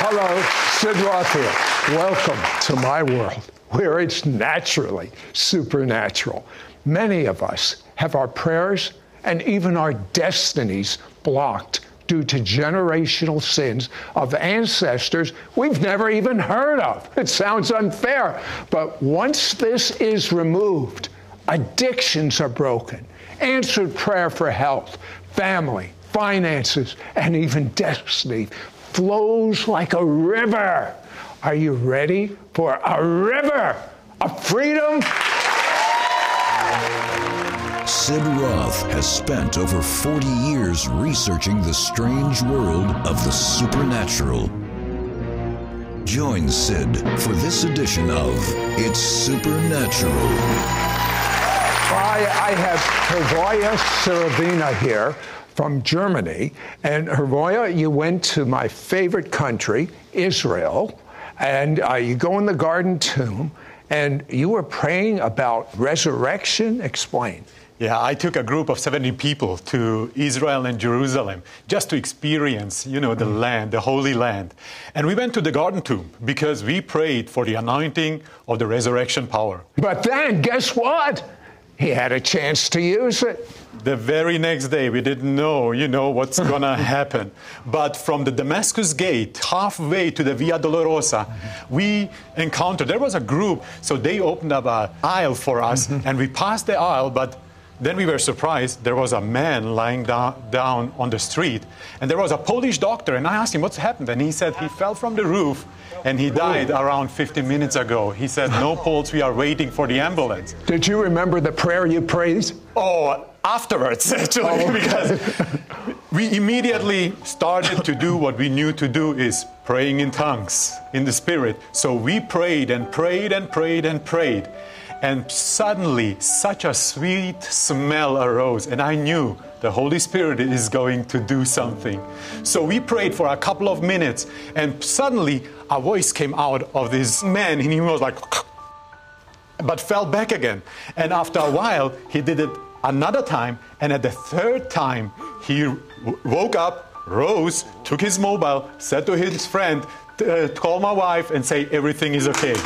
Hello, Sid Roth here. Welcome to my world where it's naturally supernatural. Many of us have our prayers and even our destinies blocked due to generational sins of ancestors we've never even heard of. It sounds unfair, but once this is removed, addictions are broken, answered prayer for health, family, finances, and even destiny flows like a river. Are you ready for a river of freedom? Sid Roth has spent over 40 years researching the strange world of the supernatural. Join Sid for this edition of It's Supernatural. I, I have Hrvoje Sirovina here from Germany. And Hrvoje, you went to my favorite country, Israel, and uh, you go in the Garden Tomb, and you were praying about resurrection. Explain. Yeah, I took a group of 70 people to Israel and Jerusalem just to experience, you know, the mm. land, the Holy Land. And we went to the Garden Tomb because we prayed for the anointing of the resurrection power. But then, guess what? He had a chance to use it. The very next day, we didn't know, you know, what's going to happen. But from the Damascus Gate, halfway to the Via Dolorosa, we encountered, there was a group, so they opened up an aisle for us, mm-hmm. and we passed the aisle, but then we were surprised. There was a man lying down, down on the street, and there was a Polish doctor. And I asked him, What's happened? And he said he fell from the roof and he died around 15 minutes ago. He said, No pulse, we are waiting for the ambulance. Did you remember the prayer you prayed? Oh, afterwards, actually, oh, okay. because we immediately started to do what we knew to do is praying in tongues, in the Spirit. So we prayed and prayed and prayed and prayed. And suddenly, such a sweet smell arose, and I knew the Holy Spirit is going to do something. So we prayed for a couple of minutes, and suddenly a voice came out of this man, and he was like, but fell back again. And after a while, he did it another time, and at the third time, he woke up, rose, took his mobile, said to his friend, uh, call my wife and say everything is okay.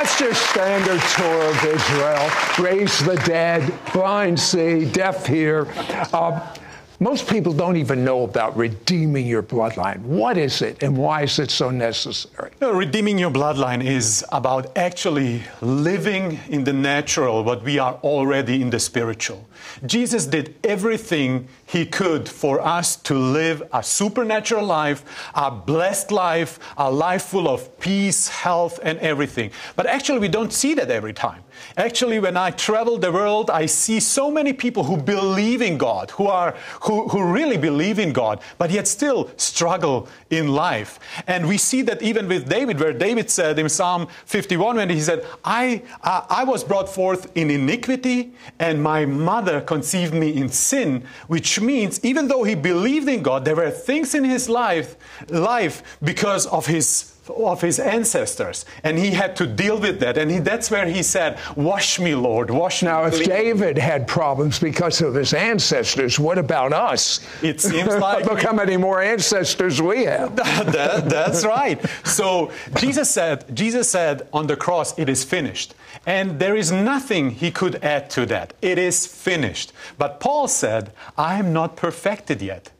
That's just standard tour of Israel. Raise the dead, blind see, deaf hear. Uh, most people don't even know about redeeming your bloodline. What is it and why is it so necessary? No, redeeming your bloodline is about actually living in the natural what we are already in the spiritual. Jesus did everything he could for us to live a supernatural life, a blessed life, a life full of peace, health, and everything. But actually, we don't see that every time. Actually, when I travel the world, I see so many people who believe in God, who, are, who, who really believe in God, but yet still struggle in life. And we see that even with David, where David said in Psalm 51, when he said, I, uh, I was brought forth in iniquity, and my mother conceived me in sin, which means even though he believed in God, there were things in his life, life because of his of his ancestors, and he had to deal with that. And he, that's where he said, "Wash me, Lord, wash now, me." Now, if David had problems because of his ancestors, what about us? It seems like look how many more ancestors we have. that, that's right. So Jesus said, Jesus said on the cross, "It is finished," and there is nothing he could add to that. It is finished. But Paul said, "I am not perfected yet."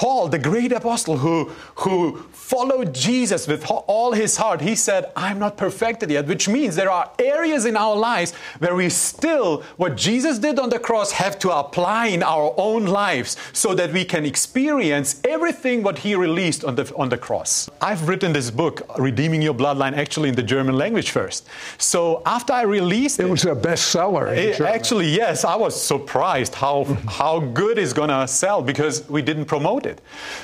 Paul, the great apostle who, who followed Jesus with all his heart, he said, I'm not perfected yet, which means there are areas in our lives where we still, what Jesus did on the cross, have to apply in our own lives so that we can experience everything what he released on the, on the cross. I've written this book, Redeeming Your Bloodline, actually in the German language first. So after I released it, it was a bestseller. It, actually, yes, I was surprised how, how good it's going to sell because we didn't promote it.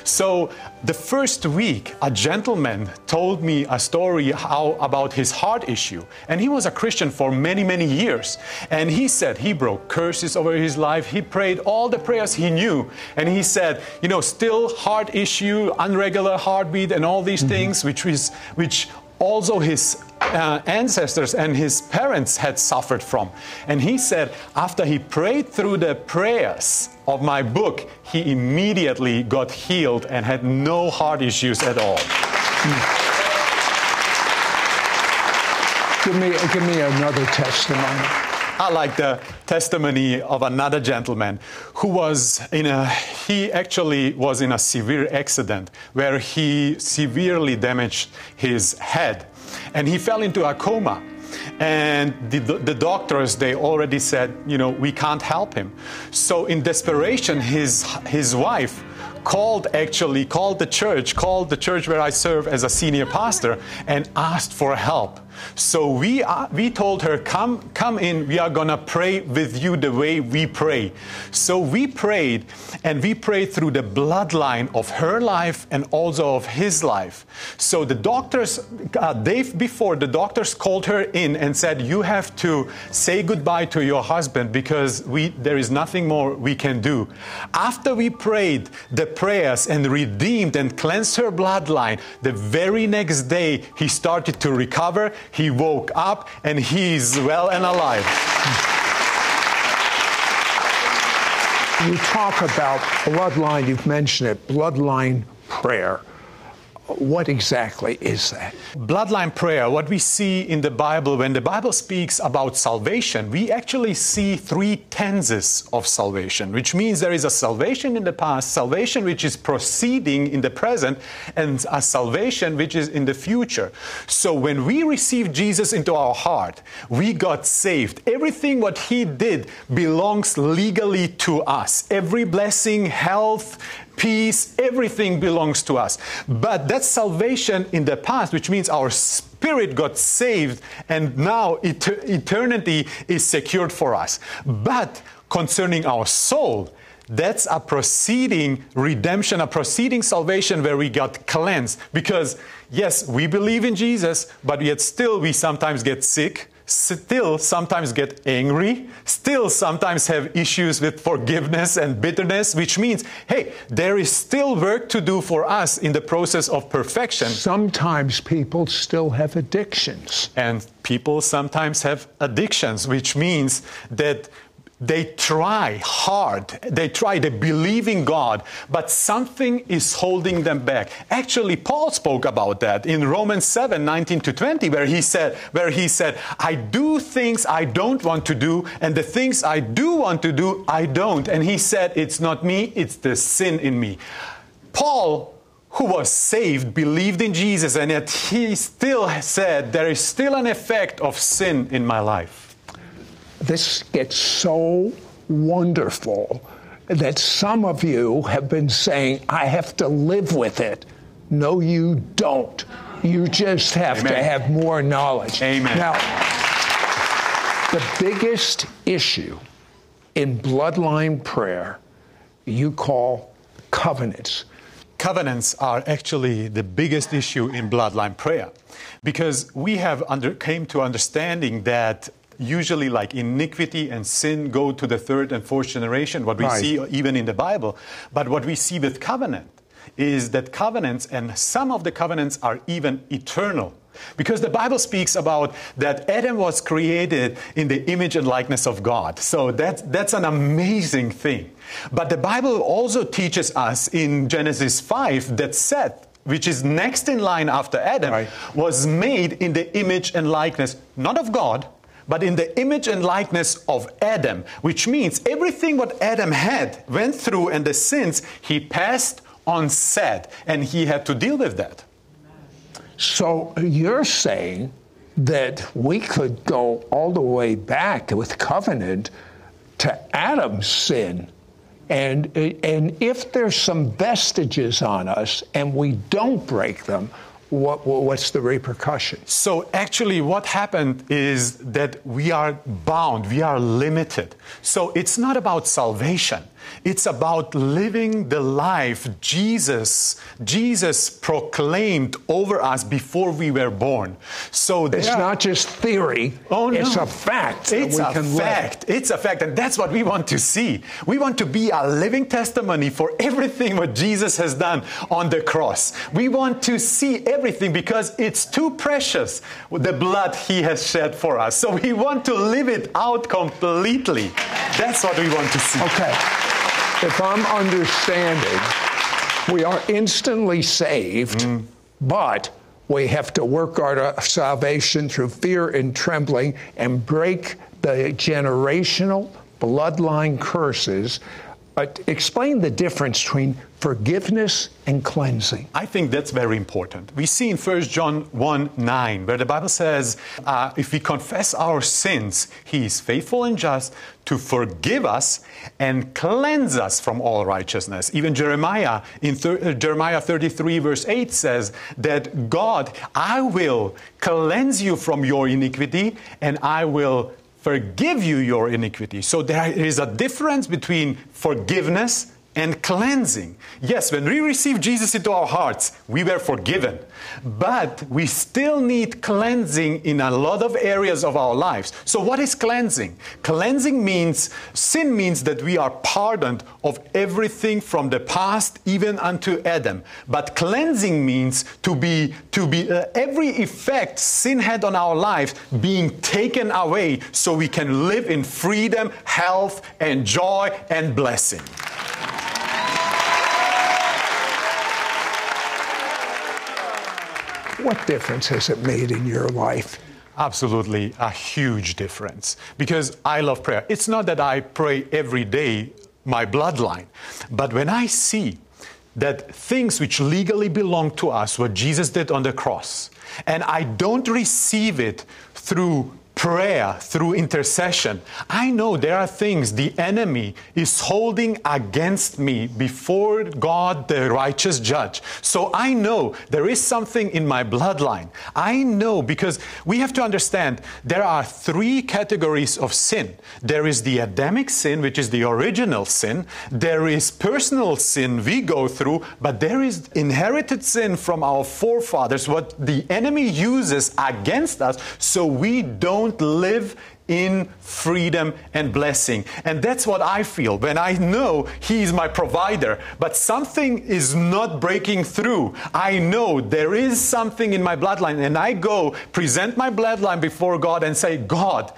So the first week, a gentleman told me a story how, about his heart issue. And he was a Christian for many, many years. And he said he broke curses over his life. He prayed all the prayers he knew. And he said, you know, still heart issue, unregular heartbeat, and all these mm-hmm. things, which, is, which also his uh, ancestors and his parents had suffered from. And he said, after he prayed through the prayers of my book, he immediately got healed and had no heart issues at all. Give me, give me another testimony. I like the testimony of another gentleman who was in a, he actually was in a severe accident where he severely damaged his head and he fell into a coma. And the, the doctors, they already said, you know, we can't help him. So in desperation, his, his wife called actually called the church called the church where i serve as a senior pastor and asked for help so we, uh, we told her, come, come in, we are going to pray with you the way we pray. So we prayed, and we prayed through the bloodline of her life and also of his life. So the doctors, uh, day before, the doctors called her in and said, You have to say goodbye to your husband because we, there is nothing more we can do. After we prayed the prayers and redeemed and cleansed her bloodline, the very next day he started to recover he woke up and he's well and alive. You talk about bloodline, you've mentioned it, bloodline prayer. What exactly is that? Bloodline prayer, what we see in the Bible, when the Bible speaks about salvation, we actually see three tenses of salvation, which means there is a salvation in the past, salvation which is proceeding in the present, and a salvation which is in the future. So when we receive Jesus into our heart, we got saved. Everything what he did belongs legally to us. Every blessing, health, peace, everything belongs to us. But that's salvation in the past, which means our spirit got saved and now et- eternity is secured for us. But concerning our soul, that's a proceeding redemption, a proceeding salvation where we got cleansed. Because, yes, we believe in Jesus, but yet still we sometimes get sick still sometimes get angry, still sometimes have issues with forgiveness and bitterness, which means, hey, there is still work to do for us in the process of perfection. Sometimes people still have addictions. And people sometimes have addictions, which means that they try hard, they try, they believe in God, but something is holding them back. Actually, Paul spoke about that in Romans 7 19 to 20, where he said, where he said, I do things I don't want to do, and the things I do want to do, I don't. And he said, It's not me, it's the sin in me. Paul who was saved believed in Jesus, and yet he still said, There is still an effect of sin in my life this gets so wonderful that some of you have been saying, I have to live with it. No, you don't. You just have Amen. to have more knowledge. Amen. Now, the biggest issue in bloodline prayer you call covenants. Covenants are actually the biggest issue in bloodline prayer because we have under, came to understanding that usually like iniquity and sin go to the third and fourth generation, what we right. see even in the Bible. But what we see with covenant is that covenants, and some of the covenants are even eternal. Because the Bible speaks about that Adam was created in the image and likeness of God. So that, that's an amazing thing. But the Bible also teaches us in Genesis 5 that Seth, which is next in line after Adam, right. was made in the image and likeness, not of God, but in the image and likeness of Adam, which means everything what Adam had, went through, and the sins he passed on Seth, and he had to deal with that. So you're saying that we could go all the way back with covenant to Adam's sin. And, and if there's some vestiges on us and we don't break them, what, what's the repercussion? So, actually, what happened is that we are bound, we are limited. So, it's not about salvation. It's about living the life Jesus Jesus proclaimed over us before we were born. So It's there- not just theory. Oh, no. It's a fact. It's a can live. fact. It's a fact. And that's what we want to see. We want to be a living testimony for everything what Jesus has done on the cross. We want to see everything because it's too precious, the blood he has shed for us. So we want to live it out completely. That's what we want to see. Okay. If I'm understanding, we are instantly saved, Mm. but we have to work our salvation through fear and trembling and break the generational bloodline curses. But explain the difference between forgiveness and cleansing. I think that's very important. We see in 1 John 1 9, where the Bible says, uh, if we confess our sins, he is faithful and just to forgive us and cleanse us from all righteousness. Even Jeremiah, in thir- uh, Jeremiah 33, verse 8, says that God, I will cleanse you from your iniquity and I will forgive you your iniquity. So there is a difference between forgiveness and cleansing. Yes, when we receive Jesus into our hearts, we were forgiven. But we still need cleansing in a lot of areas of our lives. So, what is cleansing? Cleansing means, sin means that we are pardoned of everything from the past, even unto Adam. But cleansing means to be, to be uh, every effect sin had on our lives being taken away so we can live in freedom, health, and joy and blessing. What difference has it made in your life? Absolutely a huge difference because I love prayer. It's not that I pray every day my bloodline, but when I see that things which legally belong to us, what Jesus did on the cross, and I don't receive it through prayer, through intercession, I know there are things the enemy is holding against me before God, the righteous judge. So I know there is something in my bloodline. I know because we have to understand there are three categories of sin there is the Adamic sin, which is the original sin, there is personal sin we go through, but there is inherited sin from our forefathers, what the enemy uses against us so we don't live in freedom and blessing. And that's what I feel when I know He is my provider, but something is not breaking through. I know there is something in my bloodline, and I go present my bloodline before God and say, God,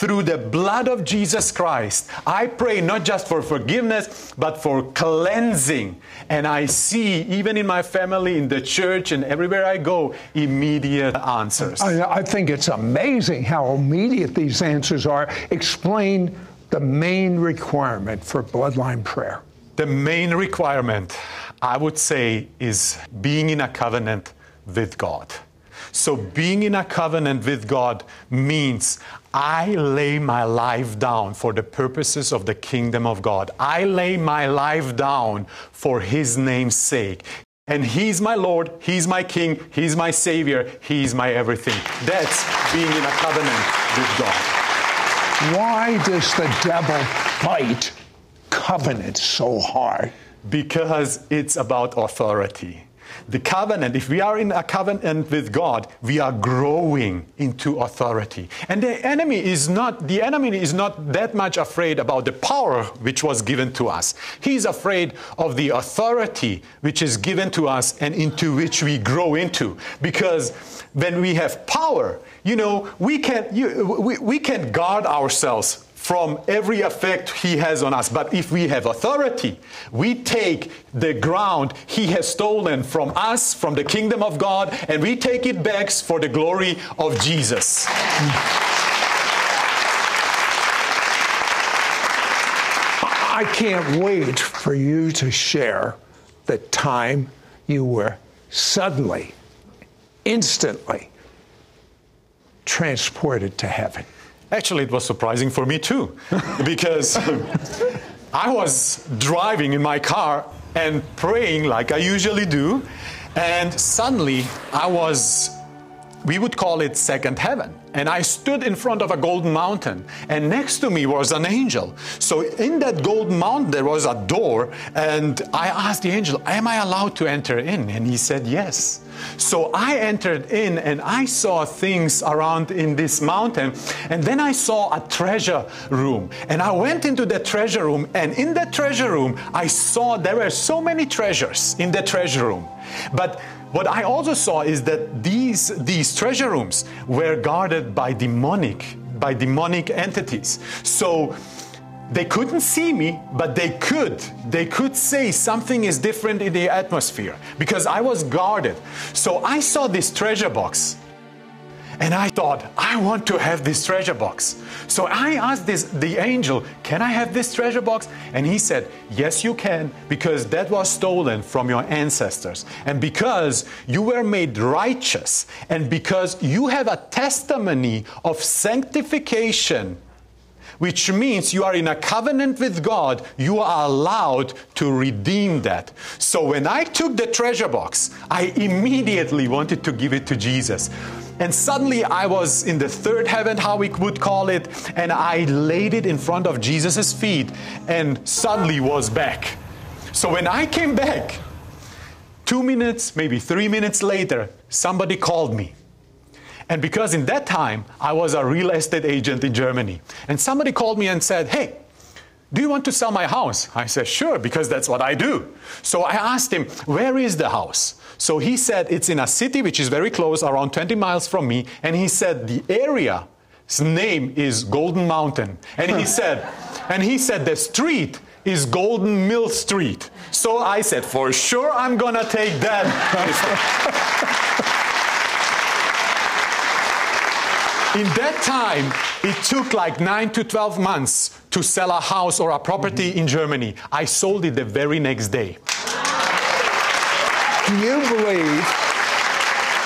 through the blood of Jesus Christ, I pray not just for forgiveness, but for cleansing. And I see, even in my family, in the church, and everywhere I go, immediate answers. I, I think it's amazing how immediate these answers are. Explain the main requirement for bloodline prayer. The main requirement, I would say, is being in a covenant with God. So, being in a covenant with God means I lay my life down for the purposes of the kingdom of God. I lay my life down for His name's sake. And He's my Lord, He's my King, He's my Savior, He's my everything. That's being in a covenant with God. Why does the devil fight covenant so hard? Because it's about authority. The covenant, if we are in a covenant with God, we are growing into authority. And the enemy is not the enemy is not that much afraid about the power which was given to us. He's afraid of the authority which is given to us and into which we grow into. Because when we have power, you know, we can you, we, we can guard ourselves from every effect he has on us. But if we have authority, we take the ground he has stolen from us, from the kingdom of God, and we take it back for the glory of Jesus. I can't wait for you to share the time you were suddenly, instantly transported to heaven. Actually, it was surprising for me too, because I was driving in my car and praying like I usually do, and suddenly I was, we would call it second heaven. and I stood in front of a golden mountain, and next to me was an angel. So in that golden mountain, there was a door, and I asked the angel, Am I allowed to enter in? And he said, Yes. So I entered in and I saw things around in this mountain. And then I saw a treasure room. And I went into the treasure room. And in the treasure room, I saw there were so many treasures in the treasure room. But what I also saw is that these, these treasure rooms were guarded by demonic, by demonic entities. So they couldn't see me, but they could. They could say something is different in the atmosphere because I was guarded. So I saw this treasure box and I thought, I want to have this treasure box. So I asked this, the angel, Can I have this treasure box? And he said, Yes, you can, because that was stolen from your ancestors. And because you were made righteous, and because you have a testimony of sanctification which means you are in a covenant with God, you are allowed to redeem that. So when I took the treasure box, I immediately wanted to give it to Jesus. And suddenly I was in the third heaven, how we would call it, and I laid it in front of Jesus' feet and suddenly was back. So when I came back, two minutes, maybe three minutes later, somebody called me. And because in that time I was a real estate agent in Germany, and somebody called me and said, Hey, do you want to sell my house? I said, Sure, because that's what I do. So I asked him, Where is the house? So he said, It's in a city which is very close, around 20 miles from me. And he said, The area's name is Golden Mountain. And he said, And he said, The street is Golden Mill Street. So I said, For sure, I'm gonna take that. In that time, it took like 9 to 12 months to sell a house or a property in Germany. I sold it the very next day. Do you believe?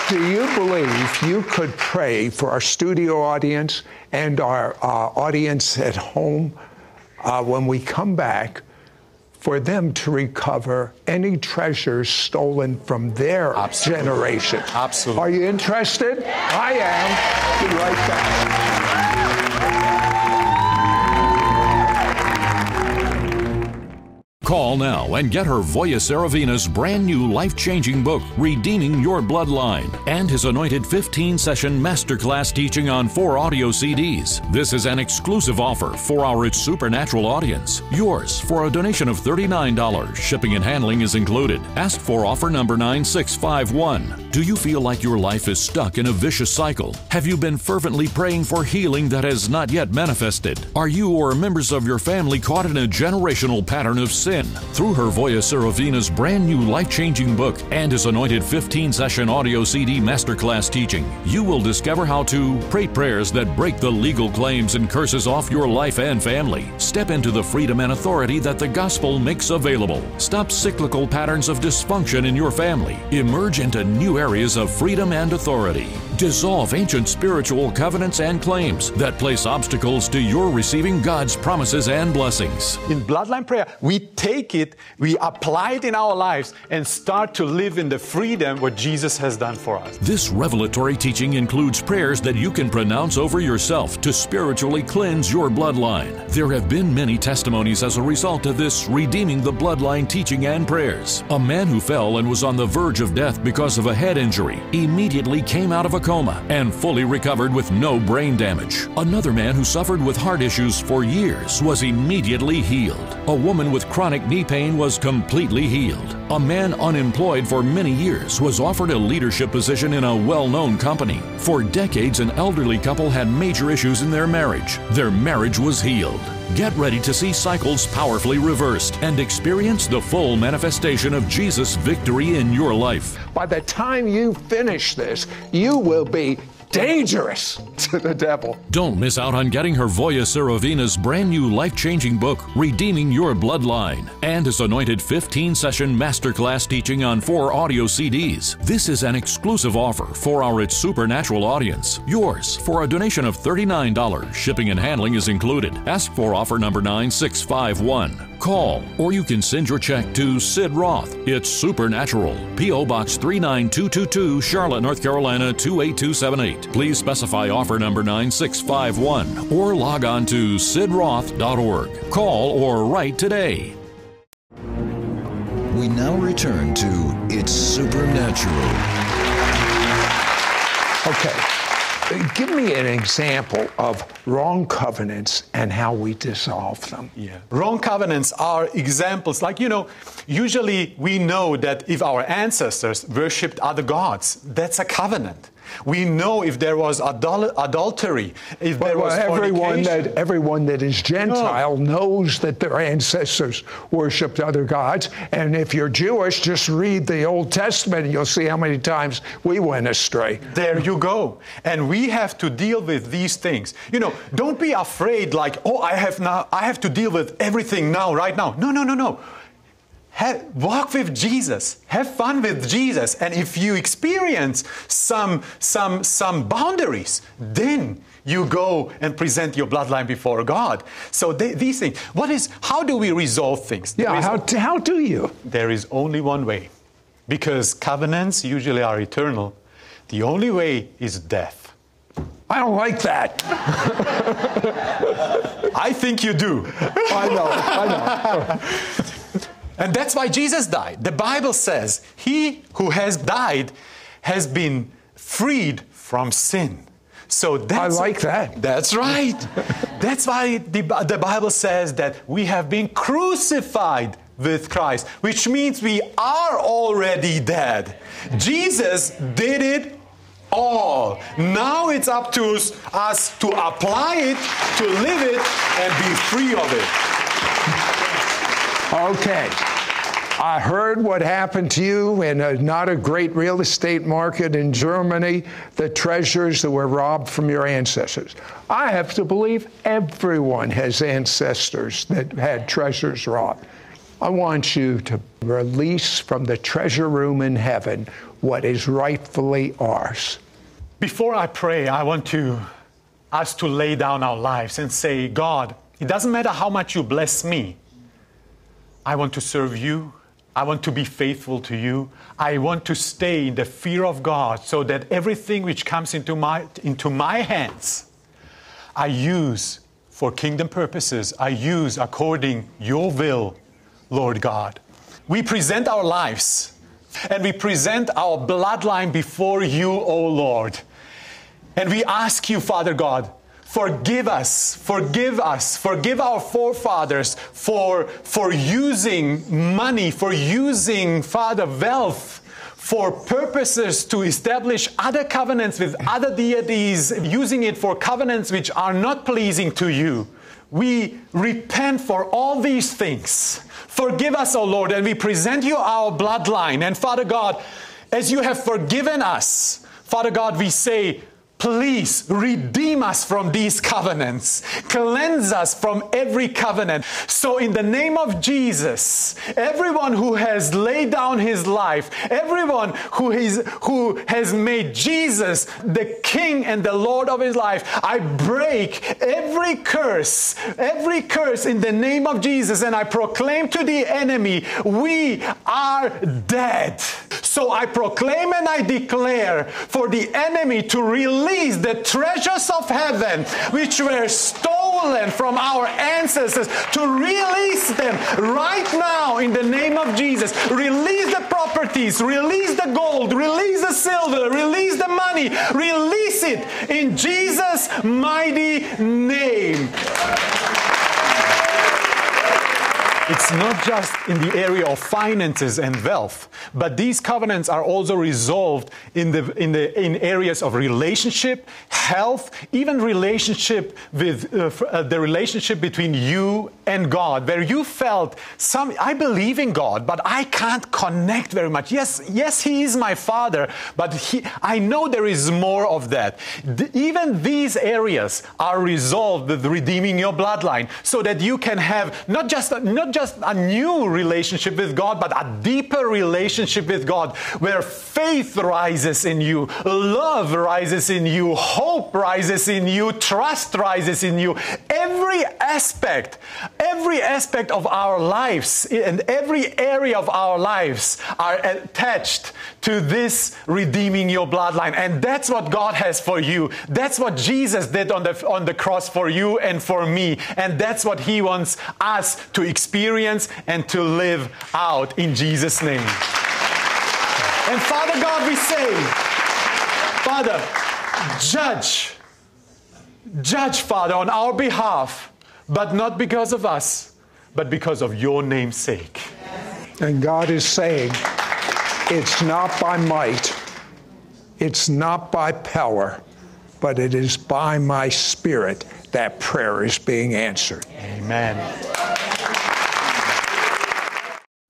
Do you believe you could pray for our studio audience and our uh, audience at home uh, when we come back for them to recover any treasures stolen from their Absolutely. generation? Absolutely. Are you interested? I am. Be right back. Call now and get Hrvoje Sirovina's brand new life changing book, Redeeming Your Bloodline, and his anointed 15 session masterclass teaching on four audio CDs. This is an exclusive offer for our It's Supernatural audience. Yours for a donation of $39. Shipping and handling is included. Ask for offer number 9651. Do you feel like your life is stuck in a vicious cycle? Have you been fervently praying for healing that has not yet manifested? Are you or members of your family caught in a generational pattern of sin? Through Hrvoje Sirovina's brand new life changing book and his anointed 15 session audio CD masterclass teaching, you will discover how to pray prayers that break the legal claims and curses off your life and family. Step into the freedom and authority that the gospel makes available. Stop cyclical patterns of dysfunction in your family. Emerge into new areas of freedom and authority. Dissolve ancient spiritual covenants and claims that place obstacles to your receiving God's promises and blessings. In bloodline prayer, we take it, we apply it in our lives, and start to live in the freedom what Jesus has done for us. This revelatory teaching includes prayers that you can pronounce over yourself to spiritually cleanse your bloodline. There have been many testimonies as a result of this redeeming the bloodline teaching and prayers. A man who fell and was on the verge of death because of a head injury immediately came out of a coma and fully recovered with no brain damage. Another man who suffered with heart issues for years was immediately healed. A woman with chronic knee pain was completely healed. A man unemployed for many years was offered a leadership position in a well known company. For decades, an elderly couple had major issues in their marriage. Their marriage was healed. Get ready to see cycles powerfully reversed and experience the full manifestation of Jesus' victory in your life. By the time you finish this, you will be dangerous to the devil. Don't miss out on getting Hrvoje Sirovina's brand new life changing book, Redeeming Your Bloodline, and his anointed 15 session masterclass teaching on four audio CDs. This is an exclusive offer for our It's Supernatural audience. Yours for a donation of $39. Shipping and handling is included. Ask for offer number 9651. Call or you can send your check to Sid Roth. It's Supernatural. P.O. Box 39222, Charlotte, North Carolina 28278. Please specify offer number 9651 or log on to sidroth.org. Call or write today. We now return to It's Supernatural. Okay. Give me an example of wrong covenants and how we dissolve them. Yeah. Wrong covenants are examples. Like, you know, usually we know that if our ancestors worshipped other gods, that's a covenant. We know if there was adul- adultery, if there Well, was everyone that everyone that is Gentile knows that their ancestors worshipped other gods. And if you're Jewish, just read the Old Testament and you'll see how many times we went astray. There you go. And we have to deal with these things. You know, don't be afraid like, oh, I have now I have to deal with everything now, right now. No, no, no, no. Ha- walk with Jesus. Have fun with Jesus. And if you experience some some some boundaries, then you go and present your bloodline before God. So they, these things. What is? How do we resolve things? Yeah, is- how, how do you? there is only one way. Because covenants usually are eternal. The only way is death. I don't like that. I think you do. I know, I know. And that's why Jesus died. The Bible says, He who has died has been freed from sin. So that's, like that. That's right. that's why the, the Bible says that we have been crucified with Christ, which means we are already dead. Jesus did it all. Now it's up to us, us to apply it, to live it, and be free of it. Okay. I heard what happened to you in a not a great real estate market in Germany, the treasures that were robbed from your ancestors. I have to believe everyone has ancestors that had treasures robbed. I want you to release from the treasure room in heaven what is rightfully ours. Before I pray, I want to us to lay down our lives and say, God, it doesn't matter how much you bless me. I want to serve you. I want to be faithful to you. I want to stay in the fear of God so that everything which comes into my, into my hands, I use for kingdom purposes. I use according your will, Lord God. We present our lives and we present our bloodline before you, O Lord. And we ask you, Father God, forgive us, forgive us, forgive our forefathers for, for using money, for using, Father, wealth for purposes to establish other covenants with other deities, using it for covenants which are not pleasing to you. We repent for all these things. Forgive us, O Lord, and we present you our bloodline. And Father God, as you have forgiven us, Father God, we say, Please redeem us from these covenants. Cleanse us from every covenant. So, in the name of Jesus, everyone who has laid down his life, everyone who, is, who has made Jesus the King and the Lord of his life, I break every curse, every curse in the name of Jesus, and I proclaim to the enemy, we are dead. So I proclaim and I declare for the enemy to release the treasures of heaven which were stolen from our ancestors, to release them right now in the name of Jesus. Release the properties, release the gold, release the silver, release the money, release it in Jesus' mighty name. It's not just in the area of finances and wealth, but these covenants are also resolved in the in the in areas of relationship, health, even relationship with uh, uh, the relationship between you and God, where you felt some. I believe in God, but I can't connect very much. Yes, yes, He is my Father, but he, I know there is more of that. Th- even these areas are resolved with redeeming your bloodline, so that you can have not just not just a new relationship with God, but a deeper relationship with God where faith rises in you, love rises in you, hope rises in you, trust rises in you. Every aspect, every aspect of our lives and every area of our lives are attached to this redeeming your bloodline. And that's what God has for you. That's what Jesus did on the, on the cross for you and for me. And that's what He wants us to experience and to live out in Jesus' name. And Father God, we say, Father, judge, judge, Father, on our behalf, but not because of us, but because of your name's sake. And God is saying, it's not by might, it's not by power, but it is by my spirit that prayer is being answered. Amen.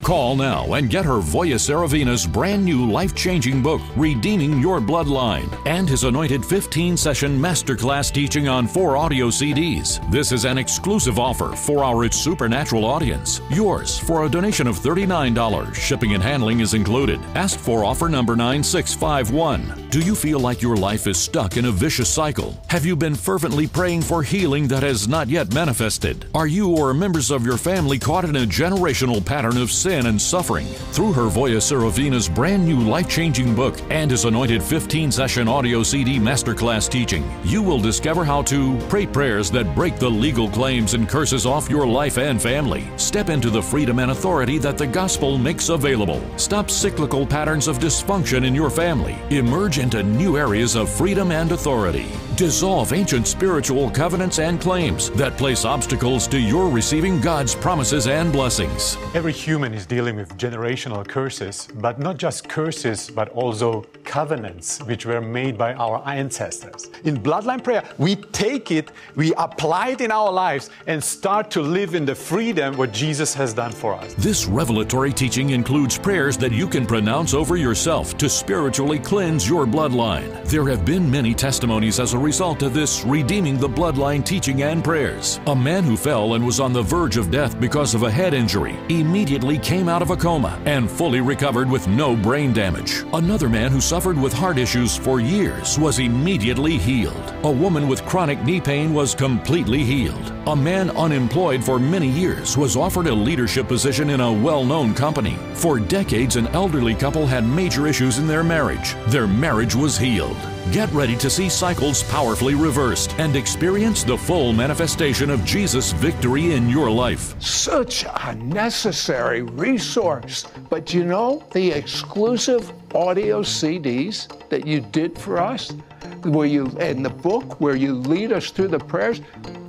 Call now and get Hrvoje Sirovina's brand new life changing book, Redeeming Your Bloodline, and his anointed 15 session masterclass teaching on four audio CDs. This is an exclusive offer for our It's Supernatural audience. Yours for a donation of $39. Shipping and handling is included. Ask for offer number 9651. Do you feel like your life is stuck in a vicious cycle? Have you been fervently praying for healing that has not yet manifested? Are you or members of your family caught in a generational pattern of sin? and suffering. Through Hrvoje Sirovina's brand new life changing book and his anointed 15 session audio CD masterclass teaching, you will discover how to pray prayers that break the legal claims and curses off your life and family. Step into the freedom and authority that the gospel makes available. Stop cyclical patterns of dysfunction in your family. Emerge into new areas of freedom and authority. Dissolve ancient spiritual covenants and claims that place obstacles to your receiving God's promises and blessings. Every human is dealing with generational curses, but not just curses, but also covenants which were made by our ancestors. In bloodline prayer, we take it, we apply it in our lives, and start to live in the freedom what Jesus has done for us. This revelatory teaching includes prayers that you can pronounce over yourself to spiritually cleanse your bloodline. There have been many testimonies as a result of this redeeming the bloodline teaching and prayers. A man who fell and was on the verge of death because of a head injury immediately came out of a coma and fully recovered with no brain damage. Another man who suffered with heart issues for years was immediately healed. A woman with chronic knee pain was completely healed. A man unemployed for many years was offered a leadership position in a well known company. For decades, an elderly couple had major issues in their marriage. Their marriage was healed. Get ready to see cycles powerfully reversed and experience the full manifestation of Jesus' victory in your life. Such a necessary resource. But you know, the exclusive audio CDs that you did for us, where you, in the book, where you lead us through the prayers,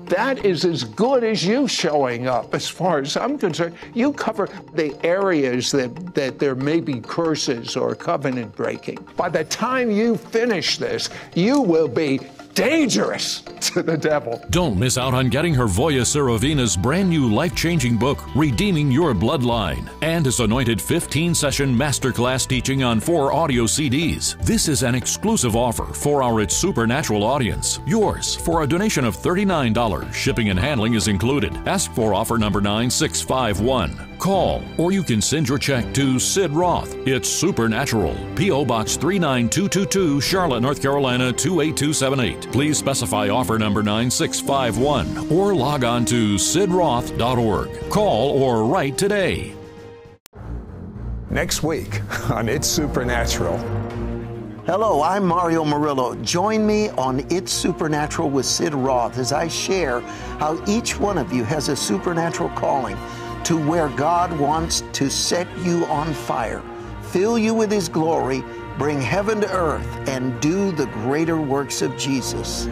that is as good as you showing up as far as I'm concerned. You cover the areas that, that there may be curses or covenant breaking. By the time you finish this, you will be dangerous to the devil. Don't miss out on getting Hrvoje Sirovina's brand new life changing book, Redeeming Your Bloodline, and his anointed 15 session masterclass teaching on four audio CDs. This is an exclusive offer for our It's Supernatural audience. Yours for a donation of $39. Shipping and handling is included. Ask for offer number 9651. Call, or you can send your check to Sid Roth. It's Supernatural. P.O. Box 39222, Charlotte, North Carolina 28278. Please specify offer number 9651 or log on to sidroth.org. Call or write today. Next week on It's Supernatural. Hello, I'm Mario Murillo. Join me on It's Supernatural with Sid Roth as I share how each one of you has a supernatural calling to where God wants to set you on fire, fill you with His glory, bring heaven to earth, and do the greater works of Jesus.